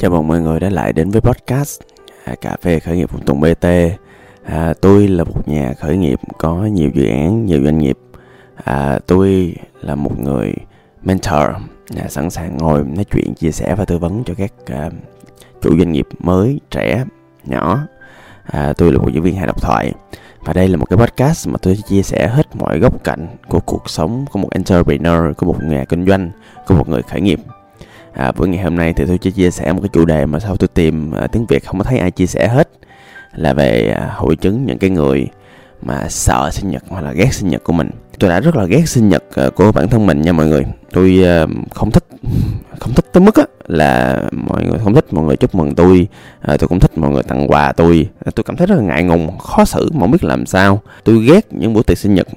Chào mừng mọi người đã lại đến với podcast à, Cà phê khởi nghiệp Phụ Tùng BT à, Tôi là một nhà khởi nghiệp có nhiều dự án, nhiều doanh nghiệp. À, Tôi là một người mentor à, Sẵn sàng ngồi nói chuyện, chia sẻ và tư vấn cho các à, chủ doanh nghiệp mới, trẻ, nhỏ. À, Tôi là một diễn viên hài độc thoại và đây là một cái podcast mà tôi chia sẻ hết mọi góc cạnh của cuộc sống của một entrepreneur, của một nhà kinh doanh, của một người khởi nghiệp à, buổi ngày hôm nay thì tôi chỉ chia sẻ một cái chủ đề mà sau tôi tìm à, tiếng việt không có thấy ai chia sẻ hết là về à, hội chứng những cái người mà sợ sinh nhật hoặc là ghét sinh nhật của mình. Tôi đã rất là ghét sinh nhật à, của bản thân mình nha mọi người. Tôi à, không thích không thích tới mức á là mọi người không thích mọi người chúc mừng tôi à, tôi cũng thích mọi người tặng quà tôi. À, tôi cảm thấy rất là ngại ngùng khó xử mà không biết làm sao. Tôi ghét những buổi tiệc sinh nhật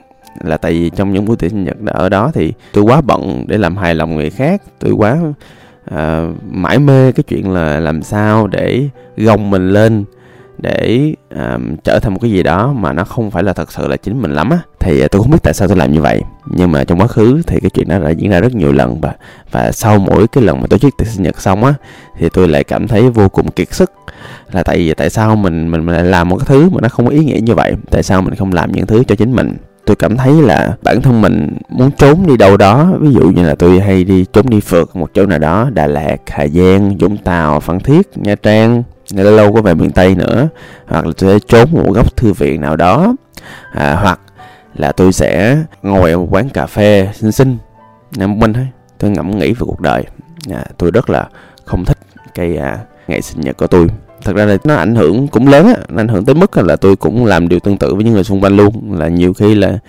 là tại vì trong những buổi tiệc sinh nhật ở đó thì tôi quá bận để làm hài lòng người khác tôi quá Ờ, à, mãi mê cái chuyện là làm sao để gồng mình lên để à, trở thành một cái gì đó mà nó không phải là thật sự là chính mình lắm á. Thì à, tôi không biết tại sao tôi làm như vậy. Nhưng mà trong quá khứ thì cái chuyện đó đã diễn ra rất nhiều lần và và sau mỗi cái lần mà tổ chức tiệc sinh nhật xong á thì tôi lại cảm thấy vô cùng kiệt sức. Là tại vì tại sao mình mình, mình lại làm một cái thứ mà nó không có ý nghĩa như vậy? Tại sao mình không làm những thứ cho chính mình? Tôi cảm thấy là bản thân mình muốn trốn đi đâu đó ví dụ như là tôi hay đi trốn đi phượt một chỗ nào đó đà lạt hà giang vũng tàu phan thiết nha trang lâu lâu có về miền tây nữa. Hoặc là tôi sẽ trốn một góc thư viện nào đó. À, hoặc là tôi sẽ ngồi ở một quán cà phê xinh xinh. Nằm mình thôi. Tôi ngẫm nghĩ về cuộc đời. À, tôi rất là không thích cái à, ngày sinh nhật của tôi thật ra là nó ảnh hưởng cũng lớn á, nó ảnh hưởng tới mức là tôi cũng làm điều tương tự với những người xung quanh luôn. Là nhiều khi là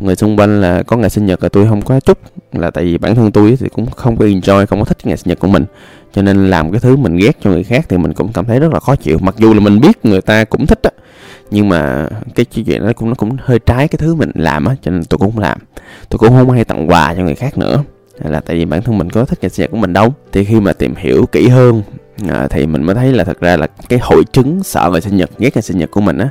người xung quanh là có ngày sinh nhật là tôi không có chúc, là tại vì bản thân tôi thì cũng không có enjoy, không có thích ngày sinh nhật của mình. Cho nên làm cái thứ mình ghét cho người khác thì mình cũng cảm thấy rất là khó chịu. Mặc dù là mình biết người ta cũng thích á, nhưng mà cái chuyện đó cũng, nó cũng hơi trái cái thứ mình làm á, cho nên tôi cũng không làm. Tôi cũng không hay tặng quà cho người khác nữa. Là tại vì bản thân mình có thích ngày sinh nhật của mình đâu. Thì khi mà tìm hiểu kỹ hơn à, thì mình mới thấy là thật ra là cái hội chứng sợ về sinh nhật ghét ngày sinh nhật của mình á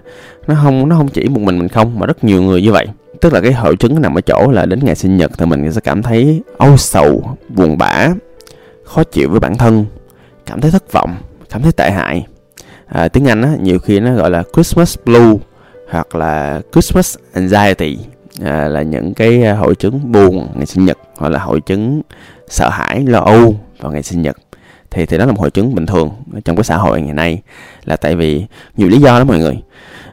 nó không nó không chỉ một mình mình không mà rất nhiều người như vậy. Tức là cái hội chứng nằm ở chỗ là đến ngày sinh nhật thì mình sẽ cảm thấy âu sầu buồn bã khó chịu với bản thân cảm thấy thất vọng cảm thấy tệ hại. À, tiếng anh á nhiều khi nó gọi là christmas blue hoặc là christmas anxiety à, là những cái à, hội chứng buồn ngày sinh nhật hoặc là hội chứng sợ hãi lo âu vào ngày sinh nhật thì thì đó là một hội chứng bình thường trong cái xã hội ngày nay là tại vì nhiều lý do đó mọi người.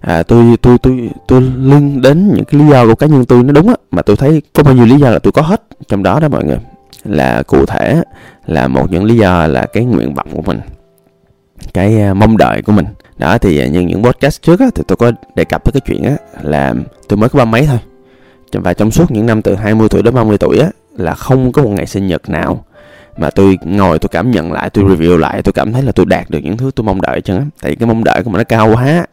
À, tôi tôi tôi tôi liên đến những cái lý do của cá nhân tôi nó đúng á mà tôi thấy có bao nhiêu lý do là tôi có hết trong đó đó mọi người. Là cụ thể là một những lý do là cái nguyện vọng của mình cái à, mong đợi của mình. Đó thì như những podcast trước á, thì tôi có đề cập tới cái chuyện á là tôi mới có ba mấy thôi. Và trong suốt những năm từ 20 tuổi đến 30 tuổi á là không có một ngày sinh nhật nào mà tôi ngồi tôi cảm nhận lại tôi review lại tôi cảm thấy là tôi đạt được những thứ tôi mong đợi chẳng á. Tại cái mong đợi của mình nó cao quá.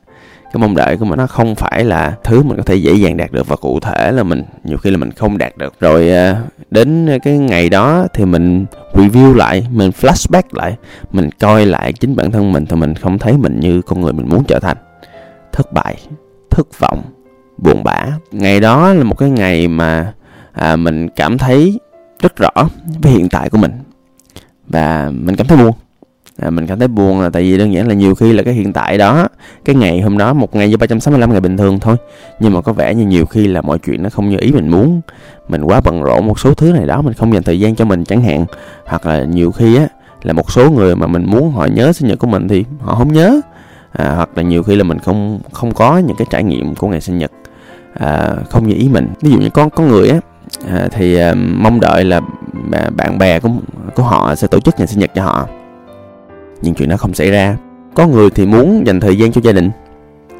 Cái mong đợi của mình nó không phải là thứ mình có thể dễ dàng đạt được và cụ thể là mình nhiều khi là mình không đạt được. Rồi à, đến cái ngày đó thì mình review lại mình flashback lại mình coi lại chính bản thân mình thì mình không thấy mình như con người mình muốn trở thành. Thất bại thất vọng buồn bã. Ngày đó là một cái ngày mà à, mình cảm thấy rất rõ với hiện tại của mình và mình cảm thấy buồn. À, mình cảm thấy buồn là tại vì đơn giản là nhiều khi là cái hiện tại đó cái ngày hôm đó một ngày như 365 ngày bình thường thôi. Nhưng mà có vẻ như nhiều khi là mọi chuyện nó không như ý mình muốn. Mình quá bận rộn một số thứ này đó mình không dành thời gian cho mình chẳng hạn. Hoặc là nhiều khi á là một số người mà mình muốn họ nhớ sinh nhật của mình thì họ không nhớ. À, hoặc là nhiều khi là mình không không có những cái trải nghiệm của ngày sinh nhật à, không như ý mình. Ví dụ như con có người á à, thì à, mong đợi là bạn bè của của họ sẽ tổ chức ngày sinh nhật cho họ. Nhưng chuyện đó không xảy ra. Có người thì muốn dành thời gian cho gia đình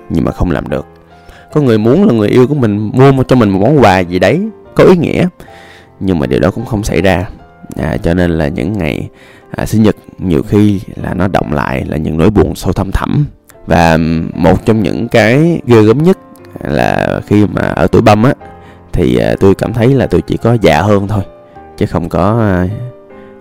nhưng mà không làm được. Có người muốn là người yêu của mình mua cho mình một món quà gì đấy có ý nghĩa. Nhưng mà điều đó cũng không xảy ra. À, cho nên là những ngày à, sinh nhật nhiều khi là nó động lại là những nỗi buồn sâu thăm thẳm. Và một trong những cái ghê gớm nhất là khi mà ở tuổi băm á thì à, tôi cảm thấy là tôi chỉ có già hơn thôi chứ không có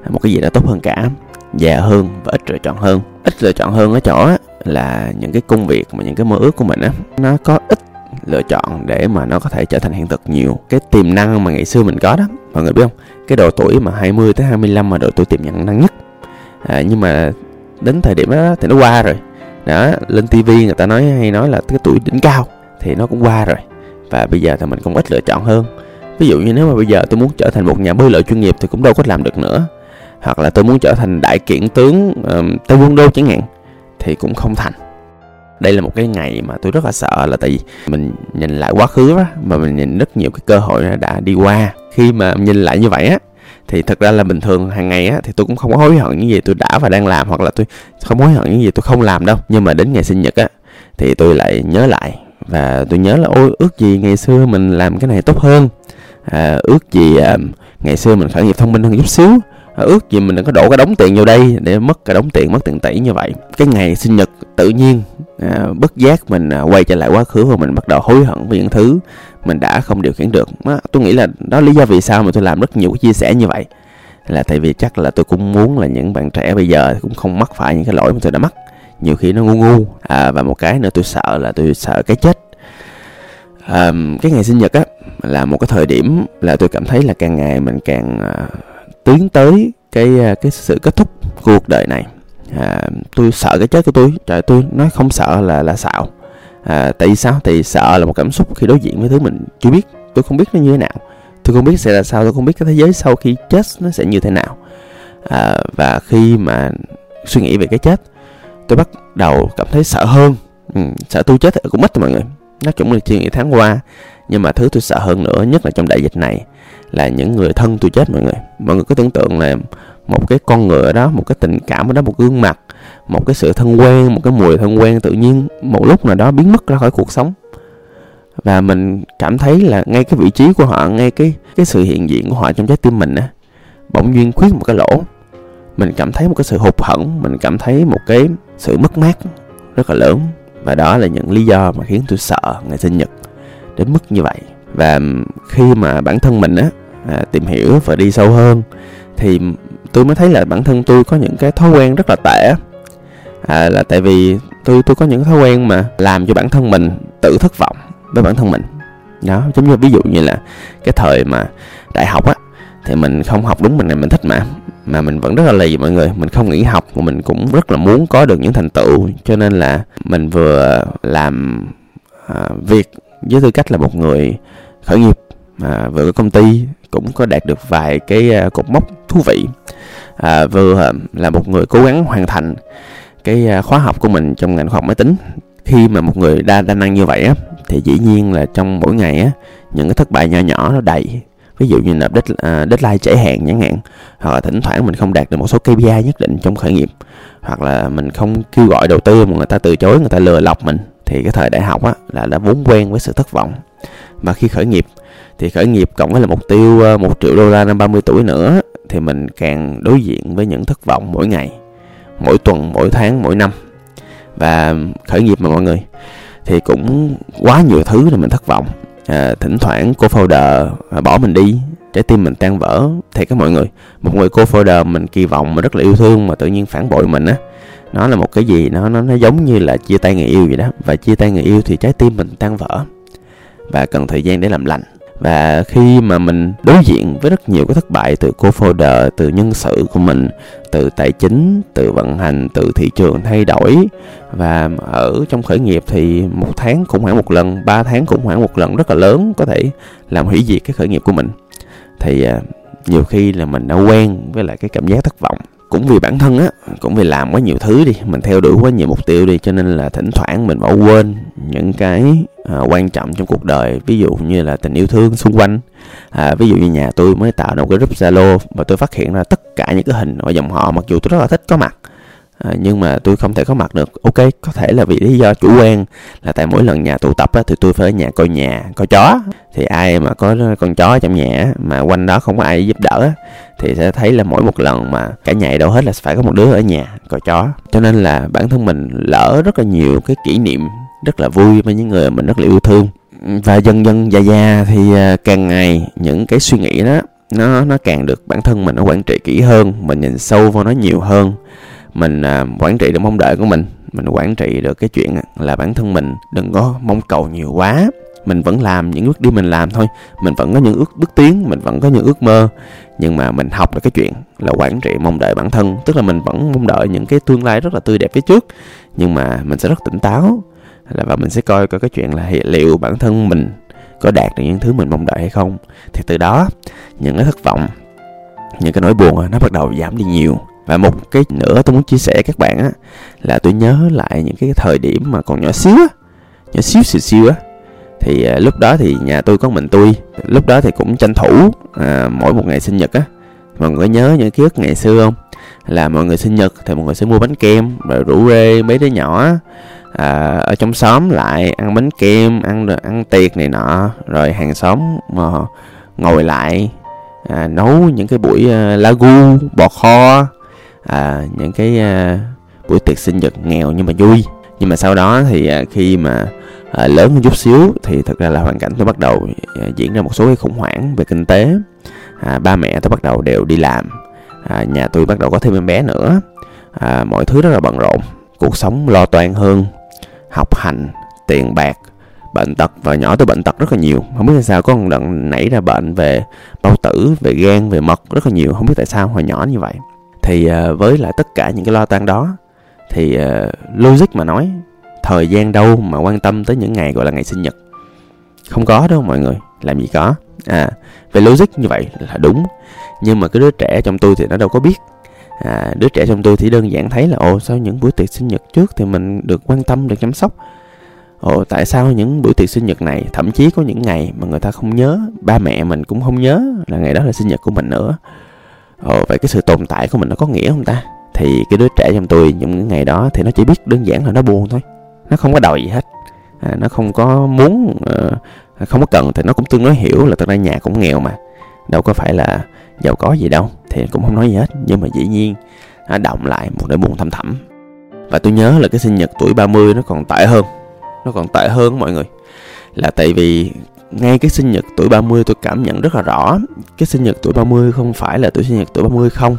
ờ, một cái gì đó tốt hơn cả. Già hơn và ít lựa chọn hơn. Ít lựa chọn hơn ở chỗ là những cái công việc mà những cái mơ ước của mình á nó có ít lựa chọn để mà nó có thể trở thành hiện thực nhiều. Cái tiềm năng mà ngày xưa mình có đó mọi người biết không? Cái độ tuổi mà 20 tới 25 mà độ tuổi tiềm năng nhất. À, nhưng mà đến thời điểm đó thì nó qua rồi. Đó lên tivi người ta nói hay nói là cái tuổi đỉnh cao thì nó cũng qua rồi. Và bây giờ thì mình cũng ít lựa chọn hơn ví dụ như nếu mà bây giờ tôi muốn trở thành một nhà bơi lội chuyên nghiệp thì cũng đâu có làm được nữa. Hoặc là tôi muốn trở thành đại kiện tướng um, tây quân đô chẳng hạn thì cũng không thành. Đây là một cái ngày mà tôi rất là sợ là tại vì mình nhìn lại quá khứ đó mà mình nhìn rất nhiều cái cơ hội đã đi qua. Khi mà nhìn lại như vậy á thì thật ra là bình thường hàng ngày á thì tôi cũng không có hối hận những gì tôi đã và đang làm hoặc là tôi không hối hận những gì tôi không làm đâu. Nhưng mà đến ngày sinh nhật á thì tôi lại nhớ lại. Và tôi nhớ là ôi ước gì ngày xưa mình làm cái này tốt hơn à, ước gì à, ngày xưa mình khởi nghiệp thông minh hơn chút xíu. À, ước gì mình đừng có đổ cái đống tiền vào đây để mất cái đống tiền mất tiền tỷ như vậy. Cái ngày sinh nhật tự nhiên à, bất giác mình à, quay trở lại quá khứ và mình bắt đầu hối hận với những thứ mình đã không điều khiển được. Đó, tôi nghĩ là đó lý do vì sao mà tôi làm rất nhiều cái chia sẻ như vậy. Là tại vì chắc là tôi cũng muốn là những bạn trẻ bây giờ cũng không mắc phải những cái lỗi mà tôi đã mắc. Nhiều khi nó ngu ngu à, và một cái nữa tôi sợ là tôi sợ cái chết à, cái ngày sinh nhật á là một cái thời điểm là tôi cảm thấy là càng ngày mình càng à, tiến tới cái à, cái sự kết thúc cuộc đời này. À, tôi sợ cái chết của tôi trời tôi nói không sợ là là xạo. À, tại vì sao? Thì sợ là một cảm xúc khi đối diện với thứ mình chưa biết. Tôi không biết nó như thế nào. Tôi không biết sẽ là sao tôi không biết cái thế giới sau khi chết nó sẽ như thế nào. À, và khi mà suy nghĩ về cái chết tôi bắt đầu cảm thấy sợ hơn. Ừ, sợ tôi chết cũng mất rồi mọi người nó cũng là suy nghĩ tháng qua, nhưng mà thứ tôi sợ hơn nữa nhất là trong đại dịch này, là những người thân tôi chết mọi người. Mọi người có tưởng tượng là một cái con người ở đó, một cái tình cảm ở đó, một gương mặt, một cái sự thân quen, một cái mùi thân quen tự nhiên, một lúc nào đó biến mất ra khỏi cuộc sống. Và mình cảm thấy là ngay cái vị trí của họ, ngay cái cái sự hiện diện của họ trong trái tim mình á, bỗng duyên khuyết một cái lỗ. Mình cảm thấy một cái sự hụt hẫng, mình cảm thấy một cái sự mất mát rất là lớn và đó là những lý do mà khiến tôi sợ ngày sinh nhật. Đến mức như vậy. Và khi mà bản thân mình á à, tìm hiểu và đi sâu hơn thì tôi mới thấy là bản thân tôi có những cái thói quen rất là tệ à, là tại vì tôi tôi có những thói quen mà làm cho bản thân mình tự thất vọng với bản thân mình. Đó giống như ví dụ như là cái thời mà đại học á thì mình không học đúng mình này mình thích mà mà mình vẫn rất là lì mọi người. Mình không nghỉ học mà mình cũng rất là muốn có được những thành tựu. Cho nên là mình vừa làm à, việc với tư cách là một người khởi nghiệp à, vừa có công ty cũng có đạt được vài cái à, cột mốc thú vị. À, vừa à, là một người cố gắng hoàn thành cái à, khóa học của mình trong ngành khoa học máy tính. Khi mà một người đa đa năng như vậy á thì dĩ nhiên là trong mỗi ngày á những cái thất bại nhỏ nhỏ nó đầy ví dụ như là deadline, trễ hạn chẳng hạn hoặc là thỉnh thoảng mình không đạt được một số KPI nhất định trong khởi nghiệp hoặc là mình không kêu gọi đầu tư mà người ta từ chối người ta lừa lọc mình thì cái thời đại học á là đã vốn quen với sự thất vọng. Mà khi khởi nghiệp thì khởi nghiệp cộng với là mục tiêu à, một triệu đô la năm 30 tuổi nữa thì mình càng đối diện với những thất vọng mỗi ngày mỗi tuần mỗi tháng mỗi năm. Và khởi nghiệp mà mọi người thì cũng quá nhiều thứ để mình thất vọng à, thỉnh thoảng cô founder à, bỏ mình đi trái tim mình tan vỡ thì các mọi người. Một người cô founder mình kỳ vọng mà rất là yêu thương mà tự nhiên phản bội mình á. Nó là một cái gì? Nó nó nó giống như là chia tay người yêu vậy đó. Và chia tay người yêu thì trái tim mình tan vỡ. Và cần thời gian để làm lành và khi mà mình đối diện với rất nhiều cái thất bại từ cô folder, từ nhân sự của mình, từ tài chính, từ vận hành, từ thị trường thay đổi, và ở trong khởi nghiệp thì một tháng khủng hoảng một lần, ba tháng khủng hoảng một lần rất là lớn có thể làm hủy diệt cái khởi nghiệp của mình. Thì à, nhiều khi là mình đã quen với lại cái cảm giác thất vọng. Cũng vì bản thân á, cũng vì làm quá nhiều thứ đi, mình theo đuổi quá nhiều mục tiêu đi, cho nên là thỉnh thoảng mình bỏ quên những cái à, quan trọng trong cuộc đời. Ví dụ như là tình yêu thương xung quanh. À, ví dụ như nhà tôi mới tạo một cái group zalo và tôi phát hiện ra tất cả những cái hình ở dòng họ mặc dù tôi rất là thích có mặt. À, nhưng mà tôi không thể có mặt được. Ok có thể là vì lý do chủ quan là tại mỗi lần nhà tụ tập á, thì tôi phải ở nhà coi nhà coi chó. Thì ai mà có con chó trong nhà mà quanh đó không có ai giúp đỡ thì sẽ thấy là mỗi một lần mà cả nhà đâu hết là phải có một đứa ở nhà coi chó. Cho nên là bản thân mình lỡ rất là nhiều cái kỷ niệm rất là vui với những người mình rất là yêu thương. Và dần dần già già thì à, càng ngày những cái suy nghĩ đó nó nó càng được bản thân mình nó quản trị kỹ hơn mình nhìn sâu vào nó nhiều hơn. Mình à, quản trị được mong đợi của mình mình quản trị được cái chuyện là bản thân mình đừng có mong cầu nhiều quá. Mình vẫn làm những bước đi mình làm thôi mình vẫn có những ước bước tiến mình vẫn có những ước mơ. Nhưng mà mình học được cái chuyện là quản trị mong đợi bản thân tức là mình vẫn mong đợi những cái tương lai rất là tươi đẹp phía trước nhưng mà mình sẽ rất tỉnh táo là và mình sẽ coi coi cái chuyện là liệu bản thân mình có đạt được những thứ mình mong đợi hay không. Thì từ đó những cái thất vọng những cái nỗi buồn nó bắt đầu giảm đi nhiều. Và một cái nữa tôi muốn chia sẻ các bạn á là tôi nhớ lại những cái thời điểm mà còn nhỏ xíu á nhỏ xíu xìu xíu á. Thì à, lúc đó thì nhà tôi có mình tôi. Lúc đó thì cũng tranh thủ à, mỗi một ngày sinh nhật á. Mọi người có nhớ những ký ức ngày xưa không? Là mọi người sinh nhật thì mọi người sẽ mua bánh kem rồi rủ rê mấy đứa nhỏ à, ở trong xóm lại ăn bánh kem ăn ăn tiệc này nọ rồi hàng xóm mà ngồi lại à, nấu những cái buổi à, lagu bò kho à, những cái à, buổi tiệc sinh nhật nghèo nhưng mà vui. Nhưng mà sau đó thì à, khi mà à, lớn hơn chút xíu thì thực ra là hoàn cảnh tôi bắt đầu à, diễn ra một số cái khủng hoảng về kinh tế. À, ba mẹ tôi bắt đầu đều đi làm à, nhà tôi bắt đầu có thêm em bé nữa. À, mọi thứ rất là bận rộn cuộc sống lo toan hơn học hành tiền bạc bệnh tật và nhỏ tôi bệnh tật rất là nhiều. Không biết tại sao có một lần nảy ra bệnh về bao tử về gan về mật rất là nhiều không biết tại sao hồi nhỏ như vậy. Thì à, với lại tất cả những cái lo toan đó thì à, logic mà nói thời gian đâu mà quan tâm tới những ngày gọi là ngày sinh nhật? Không có đâu mọi người làm gì có à về logic như vậy là đúng. Nhưng mà cái đứa trẻ trong tôi thì nó đâu có biết. À, đứa trẻ trong tôi thì đơn giản thấy là ồ sao những buổi tiệc sinh nhật trước thì mình được quan tâm được chăm sóc? Ồ tại sao những buổi tiệc sinh nhật này thậm chí có những ngày mà người ta không nhớ ba mẹ mình cũng không nhớ là ngày đó là sinh nhật của mình nữa? Ồ vậy cái sự tồn tại của mình nó có nghĩa không ta? Thì cái đứa trẻ trong tôi những ngày đó thì nó chỉ biết đơn giản là nó buồn thôi. Nó không có đòi gì hết. À, nó không có muốn uh, không có cần thì nó cũng tương đối hiểu là thật ra nhà cũng nghèo mà. Đâu có phải là giàu có gì đâu thì cũng không nói gì hết. Nhưng mà dĩ nhiên nó động lại một nỗi buồn thầm thẳm. Và tôi nhớ là cái sinh nhật tuổi 30 nó còn tệ hơn. Nó còn tệ hơn mọi người. Là tại vì ngay cái sinh nhật tuổi 30 tôi cảm nhận rất là rõ. Cái sinh nhật tuổi 30 không phải là tuổi sinh nhật tuổi 30 không.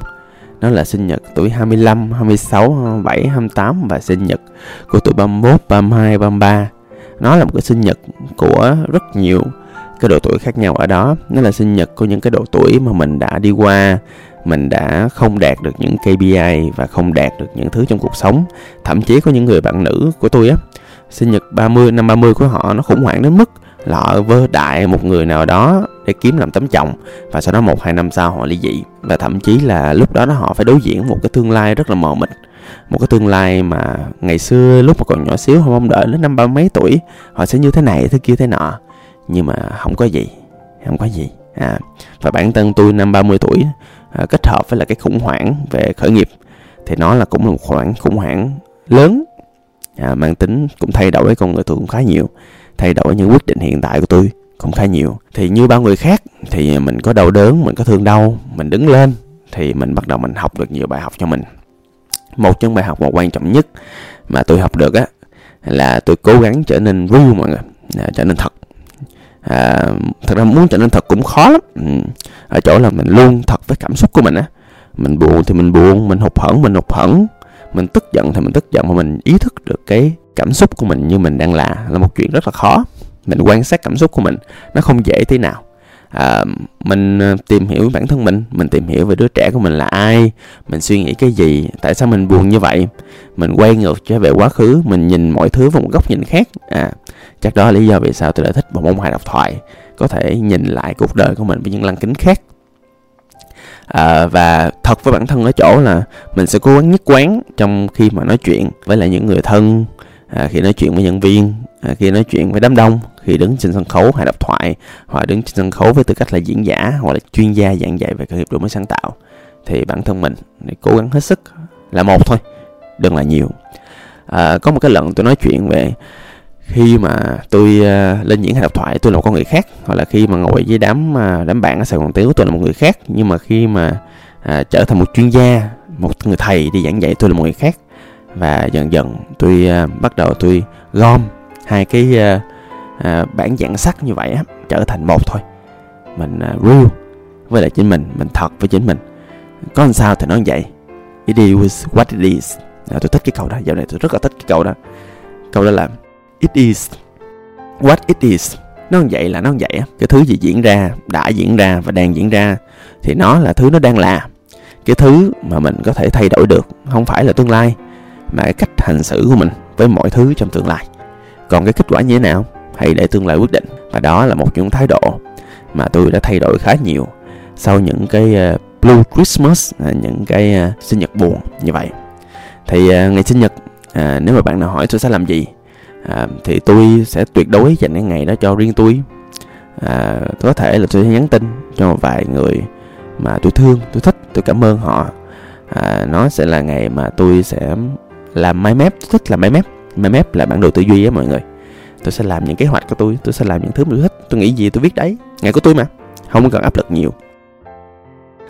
Nó là sinh nhật tuổi 25, 26, 27, 28 và sinh nhật của tuổi 31, 32, 33 nó là một cái sinh nhật của rất nhiều cái độ tuổi khác nhau ở đó. Nó là sinh nhật của những cái độ tuổi mà mình đã đi qua, mình đã không đạt được những KPI và không đạt được những thứ trong cuộc sống. Thậm chí có những người bạn nữ của tôi á, sinh nhật 30 năm 30 của họ nó khủng hoảng đến mức là họ vơ đại một người nào đó để kiếm làm tấm chồng và sau đó một, hai năm sau họ ly dị. Và thậm chí là lúc đó họ phải đối diện một cái tương lai rất là mờ mịt một cái tương lai mà ngày xưa lúc mà còn nhỏ xíu họ mong đợi đến năm ba mấy tuổi họ sẽ như thế này thế kia thế nọ. Nhưng mà không có gì không có gì. À và bản thân tôi năm 30 tuổi à, kết hợp với là cái khủng hoảng về khởi nghiệp thì nó là cũng là một khoảng khủng hoảng lớn. À, mang tính cũng thay đổi con người tôi cũng khá nhiều thay đổi những quyết định hiện tại của tôi cũng khá nhiều. Thì như bao người khác thì mình có đau đớn mình có thương đau mình đứng lên thì mình bắt đầu mình học được nhiều bài học cho mình một trong bài học mà quan trọng nhất mà tôi học được á là tôi cố gắng trở nên real mọi người à, trở nên thật. À, thật ra muốn trở nên thật cũng khó lắm. Ừ, ở chỗ là mình luôn thật với cảm xúc của mình á. Mình buồn thì mình buồn mình hụt hẫng mình hụt hẫng. Mình tức giận thì mình tức giận mà mình ý thức được cái cảm xúc của mình như mình đang là là một chuyện rất là khó. Mình quan sát cảm xúc của mình nó không dễ thế nào à, mình ờ, tìm hiểu bản thân mình mình tìm hiểu về đứa trẻ của mình là ai mình suy nghĩ cái gì tại sao mình buồn như vậy. Mình quay ngược trở về quá khứ mình nhìn mọi thứ với một góc nhìn khác. À chắc đó là lý do vì sao tôi lại thích bộ môn hài độc thoại có thể nhìn lại cuộc đời của mình với những lăng kính khác. À, và thật với bản thân ở chỗ là mình sẽ cố gắng nhất quán trong khi mà nói chuyện với lại những người thân à, khi nói chuyện với nhân viên à, khi nói chuyện với đám đông khi đứng trên sân khấu hay đọc thoại hoặc đứng trên sân khấu với tư cách là diễn giả hoặc là chuyên gia giảng dạy về khởi nghiệp đổi mới sáng tạo thì bản thân mình cố gắng hết sức là một thôi đừng là nhiều. À, có một cái lần tôi nói chuyện về khi mà tôi uh, lên diễn hay đọc thoại tôi là một con người khác hoặc là khi mà ngồi với đám uh, đám bạn ở sài gòn tiếu tôi là một người khác nhưng mà khi mà uh, trở thành một chuyên gia một người thầy đi giảng dạy tôi là một người khác và dần dần tôi uh, bắt đầu tôi gom hai cái uh, uh, bản dạng sắc như vậy á trở thành một thôi. Mình uh, real với lại chính mình mình thật với chính mình. Có làm sao thì nói vậy. It is what it is. À, tôi thích cái câu đó. Dạo này tôi rất là thích cái câu đó. Câu đó là it is what it is. Nó vậy là nó vậy á. Cái thứ gì diễn ra đã diễn ra và đang diễn ra thì nó là thứ nó đang là. Cái thứ mà mình có thể thay đổi được không phải là tương lai mà cái cách hành xử của mình với mọi thứ trong tương lai. Còn cái kết quả như thế nào hãy để tương lai quyết định. Và đó là một những thái độ mà tôi đã thay đổi khá nhiều sau những cái ờ, Blue Christmas à, những cái ờ, sinh nhật buồn như vậy. Thì ờ, ngày sinh nhật à, nếu mà bạn nào hỏi tôi sẽ làm gì à, thì tôi sẽ tuyệt đối dành cái ngày đó cho riêng tôi. À, có thể là tôi sẽ nhắn tin cho một vài người mà tôi thương tôi thích tôi cảm ơn họ. À, nó sẽ là ngày mà tôi sẽ là máy mép tôi thích là máy mép. Máy mép là bản đồ tư duy á mọi người. Tôi sẽ làm những kế hoạch của tôi tôi sẽ làm những thứ mà tôi thích. Tôi nghĩ gì tôi viết đấy. Ngày của tôi mà không cần áp lực nhiều.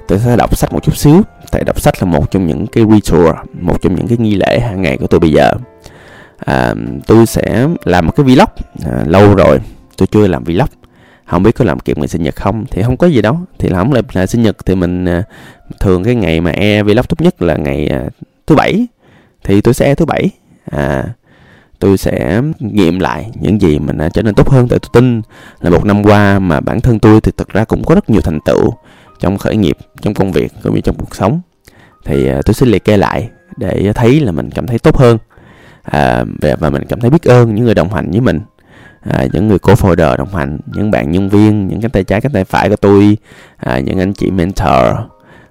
Tôi sẽ đọc sách một chút xíu. Tại đọc sách là một trong những cái ritual một trong những cái nghi lễ hàng ngày của tôi bây giờ. À, tôi sẽ làm một cái vlog à, lâu rồi tôi chưa làm vlog. Không biết có làm kịp ngày sinh nhật không thì không có gì đâu. Thì là không là, là sinh nhật thì mình à, thường cái ngày mà e vlog tốt nhất là ngày à, thứ bảy thì tôi sẽ thứ bảy. À tôi sẽ nghiệm lại những gì mình đã trở nên tốt hơn. Tại tôi tin là một năm qua mà bản thân tôi thì thực ra cũng có rất nhiều thành tựu trong khởi nghiệp trong công việc cũng như trong cuộc sống. Thì à, tôi sẽ liệt kê lại để thấy là mình cảm thấy tốt hơn. À, và mình cảm thấy biết ơn những người đồng hành với mình. À, những người co-founder đồng hành những bạn nhân viên những cánh tay trái cánh tay phải của tôi à, những anh chị mentor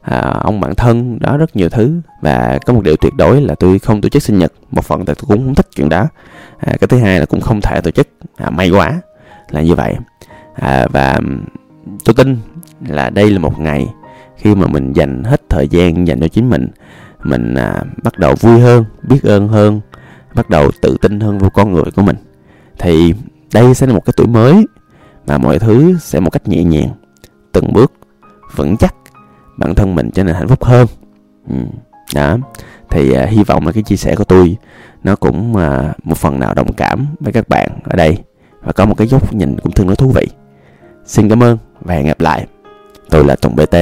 à, ông bạn thân đó rất nhiều thứ và có một điều tuyệt đối là tôi không tổ chức sinh nhật một phần tại tôi cũng không thích chuyện đó. À, cái thứ hai là cũng không thể tổ chức. À, may quá là như vậy. À, và tôi tin là đây là một ngày khi mà mình dành hết thời gian dành cho chính mình mình à, bắt đầu vui hơn biết ơn hơn bắt đầu tự tin hơn vào con người của mình. Thì đây sẽ là một cái tuổi mới mà mọi thứ sẽ một cách nhẹ nhàng từng bước vững chắc bản thân mình trở nên hạnh phúc hơn. Ừ. đó. Thì uh, hy vọng là cái chia sẻ của tôi nó cũng uh, một phần nào đồng cảm với các bạn ở đây và có một cái góc nhìn cũng tương đối thú vị. Xin cảm ơn và hẹn gặp lại. Tôi là tùng bt